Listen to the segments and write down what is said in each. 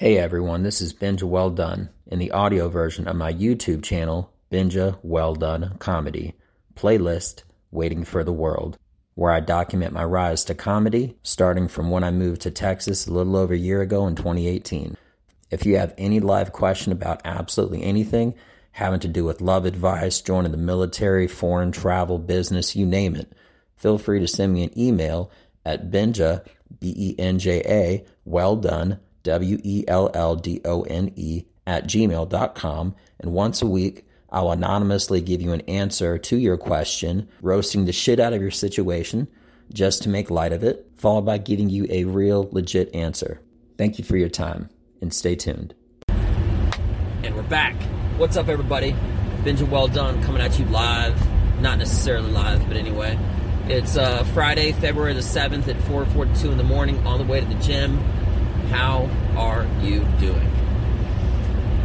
Hey everyone, this is Benja Well Done in the audio version of my YouTube channel, Benja Well Done Comedy, playlist Waiting for the World, where I document my rise to comedy starting from when I moved to Texas a little over a year ago in 2018. If you have any live question about absolutely anything having to do with love advice, joining the military, foreign travel, business, you name it, feel free to send me an email at Benja, B E N J A, well done W E L L D O N E, at gmail.com. And once a week, I'll anonymously give you an answer to your question, roasting the shit out of your situation just to make light of it, followed by giving you a real, legit answer. Thank you for your time and stay tuned. And we're back. What's up, everybody? Benja Well Done coming at you live. Not necessarily live, but anyway. It's uh, Friday, February the 7th at 4.42 in the morning on the way to the gym. How are you doing?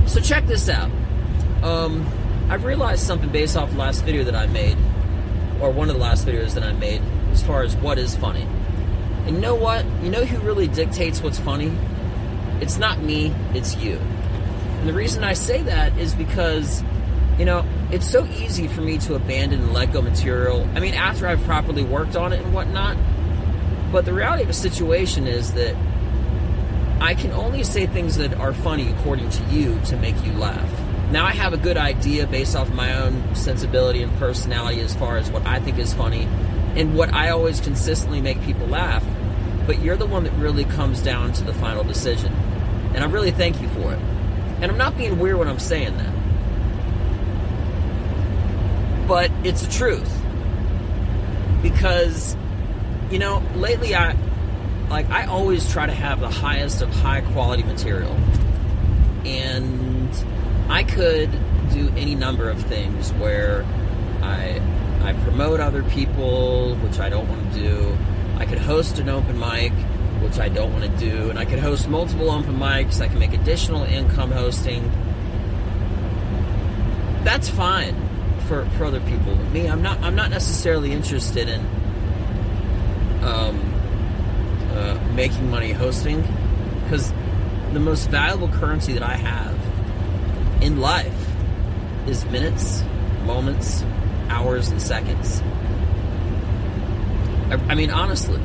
So check this out. Um, I realized something based off the last video that I made, or one of the last videos that I made, as far as what is funny. And you know what? You know who really dictates what's funny? It's not me, it's you. And the reason I say that is because, you know, it's so easy for me to abandon and let go material. I mean, after I've properly worked on it and whatnot. But the reality of the situation is that I can only say things that are funny according to you to make you laugh. Now, I have a good idea based off my own sensibility and personality as far as what I think is funny and what I always consistently make people laugh. But you're the one that really comes down to the final decision. And I really thank you for it. And I'm not being weird when I'm saying that. But it's the truth. Because, you know, lately I, like I always try to have the highest of high quality material. And I could do any number of things where I I promote other people, which I don't want to do. I could host an open mic, which I don't want to do, and I could host multiple open mics. I can make additional income hosting. That's fine for, for other people. Me, I'm not I'm not necessarily interested in um, making money hosting because the most valuable currency that I have in life is minutes, moments, hours, and seconds. I, I mean, honestly,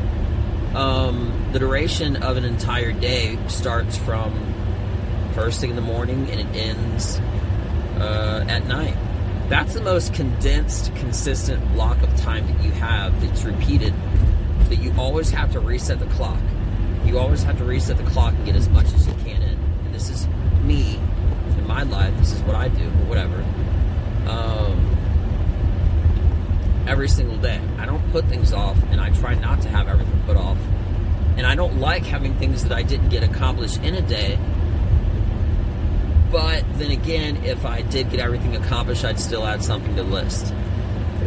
um, the duration of an entire day starts from first thing in the morning and it ends uh, at night. That's the most condensed, consistent block of time that you have that's repeated that you always have to reset the clock. You always have to reset the clock and get as much as you can in. And this is me in my life. This is what I do, or whatever. Um, every single day. I don't put things off, and I try not to have everything put off. And I don't like having things that I didn't get accomplished in a day. But then again, if I did get everything accomplished, I'd still add something to the list.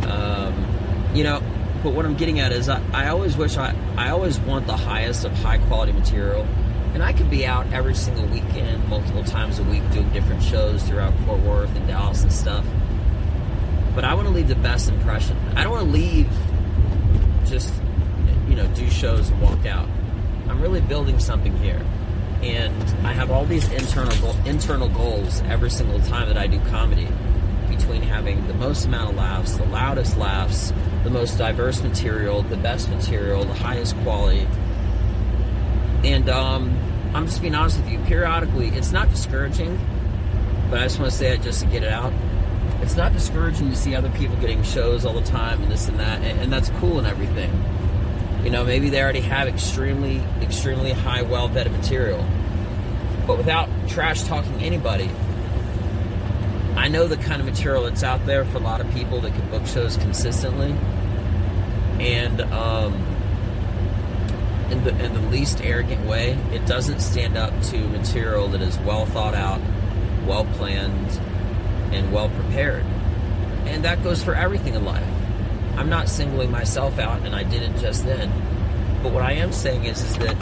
Um, you know, but what I'm getting at is I, I always wish I, I always want the highest of high quality material. And I could be out every single weekend, multiple times a week, doing different shows throughout Fort Worth and Dallas and stuff. But I want to leave the best impression. I don't want to leave just, you know, do shows and walk out. I'm really building something here. And I have all these internal internal goals every single time that I do comedy between having the most amount of laughs, the loudest laughs, the most diverse material, the best material, the highest quality. And um, I'm just being honest with you. Periodically, it's not discouraging, but I just want to say it just to get it out. It's not discouraging to see other people getting shows all the time and this and that, and, and that's cool and everything. You know, maybe they already have extremely, extremely high, well vetted material. But without trash talking anybody, I know the kind of material that's out there for a lot of people that can book shows consistently, and um, in the in the least arrogant way, it doesn't stand up to material that is well thought out, well planned, and well prepared. And that goes for everything in life. I'm not singling myself out, and I did it just then. But what I am saying is, is that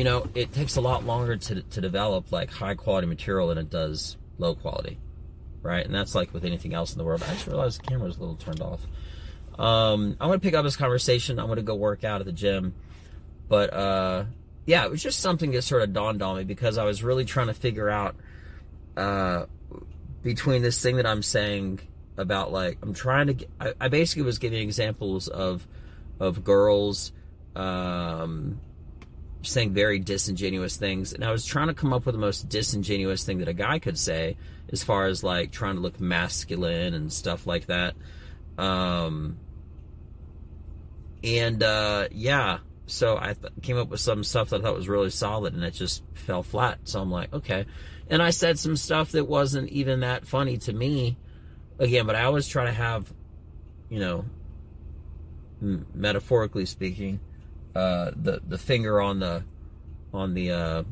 you know, it takes a lot longer to, to develop like high quality material than it does low quality, right? And that's like with anything else in the world. I just realized the camera was a little turned off. Um, I'm gonna pick up this conversation. I'm gonna go work out at the gym, but uh, yeah, it was just something that sort of dawned on me because I was really trying to figure out uh, between this thing that I'm saying about like I'm trying to. Get, I, I basically was giving examples of of girls um, saying very disingenuous things, and I was trying to come up with the most disingenuous thing that a guy could say, as far as like trying to look masculine and stuff like that. Um, and uh, yeah, so I th- came up with some stuff that I thought was really solid, and it just fell flat. So I'm like, okay. And I said some stuff that wasn't even that funny to me, again. But I always try to have, you know, metaphorically speaking, uh, the the finger on the on the uh,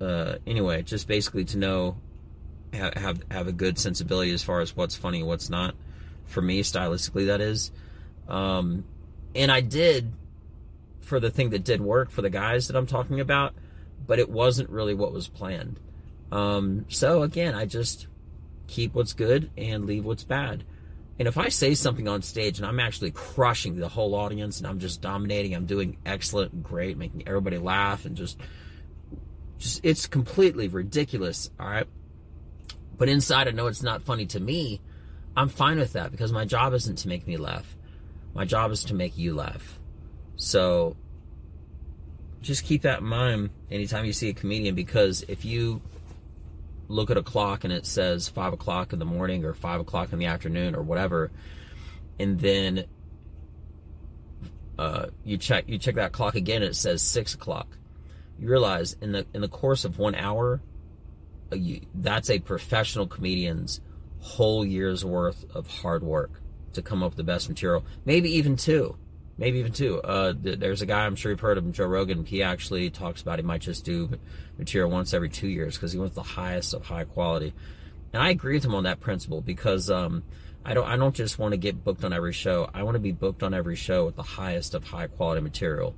uh, anyway, just basically to know have, have a good sensibility as far as what's funny what's not. For me, stylistically, that is. Um, and I did for the thing that did work for the guys that I'm talking about, but it wasn't really what was planned. Um, so again, I just keep what's good and leave what's bad. And if I say something on stage and I'm actually crushing the whole audience and I'm just dominating, I'm doing excellent, great, making everybody laugh and just just it's completely ridiculous, all right? But inside I know it's not funny to me. I'm fine with that because my job isn't to make me laugh. My job is to make you laugh. So just keep that in mind anytime you see a comedian because if you look at a clock and it says five o'clock in the morning or five o'clock in the afternoon or whatever, and then uh, you check you check that clock again and it says six o'clock. You realize in the in the course of one hour, uh, you, that's a professional comedian's whole year's worth of hard work to come up with the best material. Maybe even two maybe even two. Uh, there's a guy I'm sure you've heard of Joe Rogan. He actually talks about he might just do material once every two years because he wants the highest of high quality. And I agree with him on that principle because um, I don't I don't just want to get booked on every show. I want to be booked on every show with the highest of high quality material.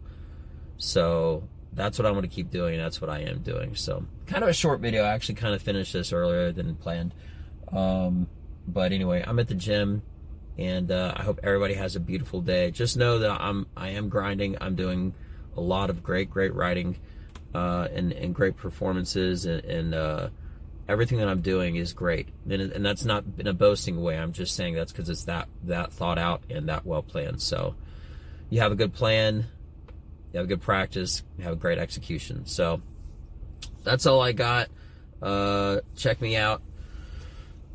So that's what I'm going to keep doing. That's what I am doing. So kind of a short video. I actually kind of finished this earlier than planned. Um, but anyway, I'm at the gym and uh, I hope everybody has a beautiful day. Just know that I'm I am grinding. I'm doing a lot of great great writing uh, and and great performances and, and uh, everything that I'm doing is great. And, and that's not in a boasting way. I'm just saying that's because it's that that thought out and that well planned. So you have a good plan, you have a good practice, you have a great execution. So that's all I got. Uh, check me out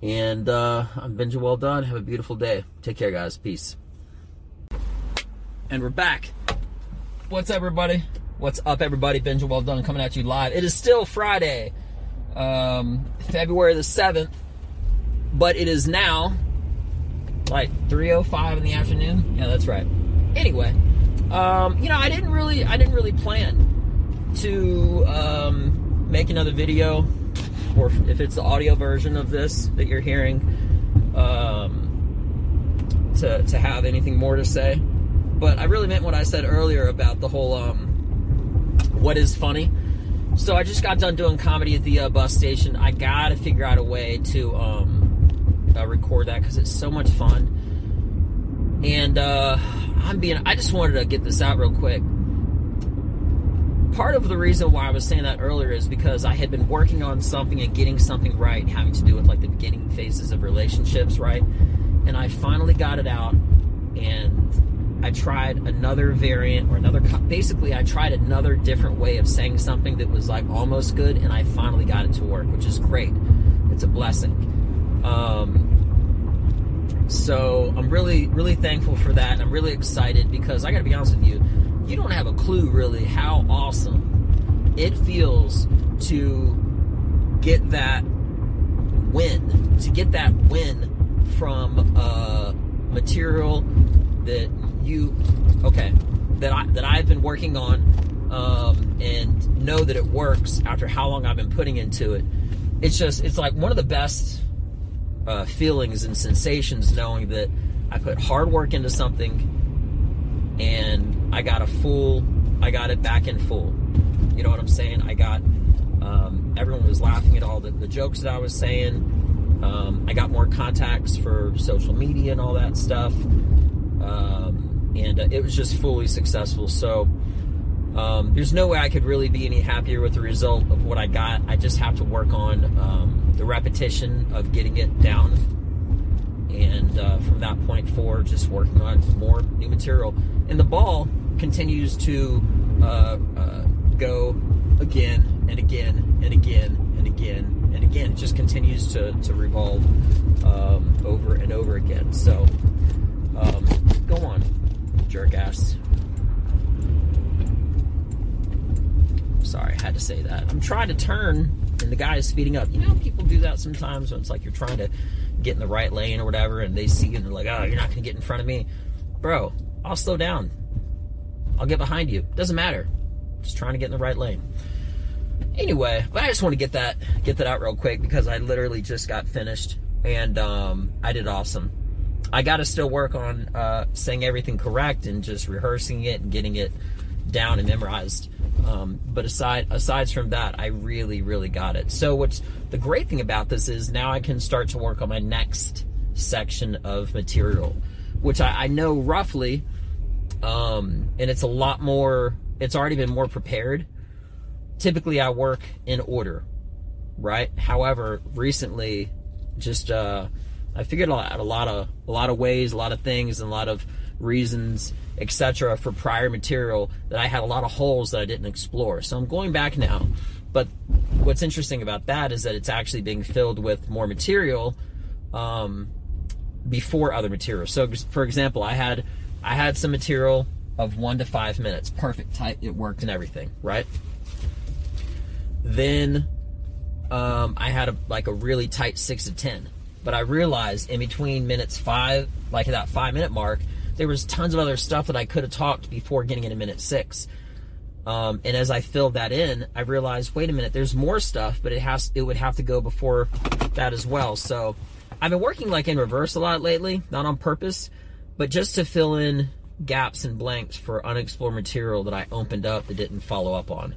and uh, I'm Benja Well Done. Have a beautiful day. Take care, guys. Peace. And we're back. What's up, everybody? What's up, everybody? Benja Well Done coming at you live. It is still Friday, um, February the 7th, but it is now like 3.05 in the afternoon. Yeah, that's right. Anyway, um, you know, I didn't really, I didn't really plan to um, make another video or if it's the audio version of this that you're hearing, um, to, to have anything more to say. But I really meant what I said earlier about the whole um, what is funny. So I just got done doing comedy at the uh, bus station. I gotta figure out a way to um, uh, record that because it's so much fun. And uh, I'm being, I just wanted to get this out real quick part of the reason why I was saying that earlier is because I had been working on something and getting something right, having to do with like the beginning phases of relationships, right? And I finally got it out, and I tried another variant or another. Basically, I tried another different way of saying something that was like almost good, and I finally got it to work, which is great. It's a blessing. Um, so I'm really, really thankful for that, and I'm really excited because I got to be honest with you you don't have a clue really how awesome it feels to get that win, to get that win from uh, material that you okay that I that I've been working on um, and know that it works after how long I've been putting into it. It's just it's like one of the best uh, feelings and sensations knowing that I put hard work into something and I got a full, I got it back in full. You know what I'm saying? I got, um, everyone was laughing at all the, the jokes that I was saying. Um, I got more contacts for social media and all that stuff. Um, and uh, it was just fully successful. So Um, there's no way I could really be any happier with the result of what I got. I just have to work on um, the repetition of getting it down. And uh, from that point forward, just working on more new material. And the ball continues to uh, uh, go again and again and again and again and again. It just continues to, to revolve um, over and over again. So, um, go on, jerk ass. Sorry, I had to say that. I'm trying to turn and the guy is speeding up. You know, people do that sometimes when it's like you're trying to get in the right lane or whatever, and they see you and they're like, oh, you're not going to get in front of me. Bro, I'll slow down. I'll get behind you. Doesn't matter. Just trying to get in the right lane. Anyway, but I just want to get that get that out real quick because I literally just got finished and um, I did awesome. I got to still work on uh, saying everything correct and just rehearsing it and getting it down and memorized. Um, but aside aside from that, I really really got it. So what's the great thing about this is now I can start to work on my next section of material, which I, I know roughly, um, and it's a lot more. It's already been more prepared. Typically, I work in order, right? However, recently, just uh, I figured out a lot of a lot of ways, a lot of things, and a lot of reasons, etc., for prior material that I had a lot of holes that I didn't explore. So I'm going back now. But what's interesting about that is that it's actually being filled with more material um, before other material. So, for example, I had I had some material of one to five minutes, perfect, tight, it worked and everything, right? Then um, I had a, like a really tight six to ten, but I realized in between minutes five, like that five minute mark, there was tons of other stuff that I could have talked before getting into minute six. Um, and as I filled that in, I realized, wait a minute, there's more stuff, but it has it would have to go before that as well. So I've been working like in reverse a lot lately, not on purpose, but just to fill in gaps and blanks for unexplored material that I opened up that didn't follow up on.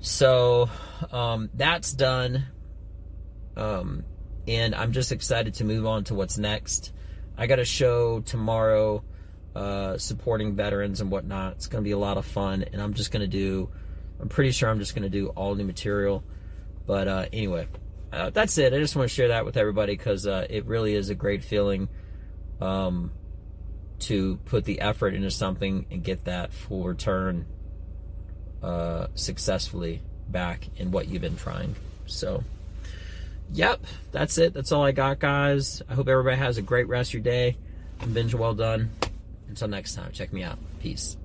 So um, that's done, um, and I'm just excited to move on to what's next. I got a show tomorrow uh, supporting veterans and whatnot. It's going to be a lot of fun, and I'm just going to do. I'm pretty sure I'm just going to do all new material. But uh, anyway, uh, that's it. I just want to share that with everybody because uh, it really is a great feeling um, to put the effort into something and get that full return uh, successfully back in what you've been trying. So yep, that's it. That's all I got, guys. I hope everybody has a great rest of your day. I'm Well Done. Until next time, check me out. Peace.